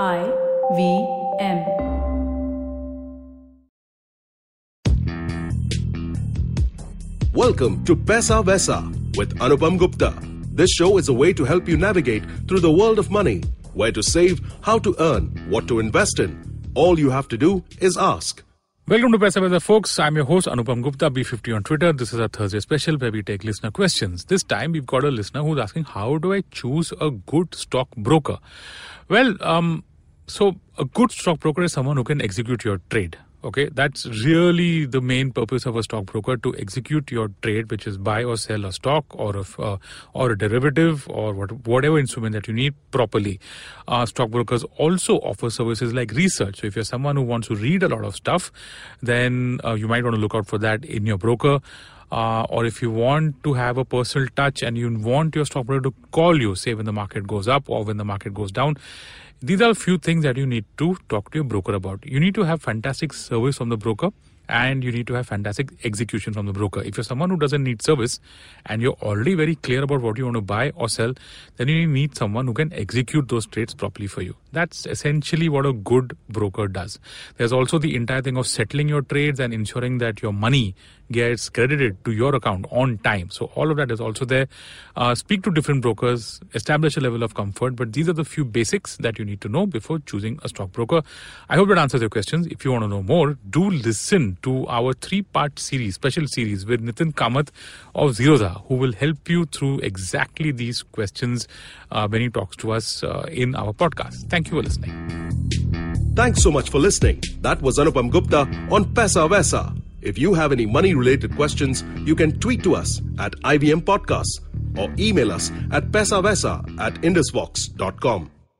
I V M. Welcome to Paisa Vaisa with Anupam Gupta. This show is a way to help you navigate through the world of money, where to save, how to earn, what to invest in. All you have to do is ask. Welcome to Paisa Vaisa, folks. I'm your host, Anupam Gupta, B50 on Twitter. This is our Thursday special where we take listener questions. This time, we've got a listener who's asking, How do I choose a good stock broker? Well, um, so a good stockbroker is someone who can execute your trade. Okay, that's really the main purpose of a stockbroker to execute your trade, which is buy or sell a stock or a uh, or a derivative or what, whatever instrument that you need properly. Uh, stockbrokers also offer services like research. So if you're someone who wants to read a lot of stuff, then uh, you might want to look out for that in your broker. Uh, or if you want to have a personal touch and you want your stockbroker to call you, say when the market goes up or when the market goes down, these are a few things that you need to talk to your broker about. You need to have fantastic service from the broker and you need to have fantastic execution from the broker. If you're someone who doesn't need service and you're already very clear about what you want to buy or sell, then you need someone who can execute those trades properly for you. That's essentially what a good broker does. There's also the entire thing of settling your trades and ensuring that your money gets credited to your account on time. So all of that is also there. Uh, speak to different brokers, establish a level of comfort, but these are the few basics that you need to know before choosing a stockbroker. I hope that answers your questions. If you want to know more, do listen to our three-part series, special series with Nithin Kamath of Zerodha, who will help you through exactly these questions uh, when he talks to us uh, in our podcast. Thank you for listening. Thanks so much for listening. That was Anupam Gupta on Paisa Vaisa. If you have any money related questions, you can tweet to us at IVM Podcasts or email us at paisavaisa at indusvox.com.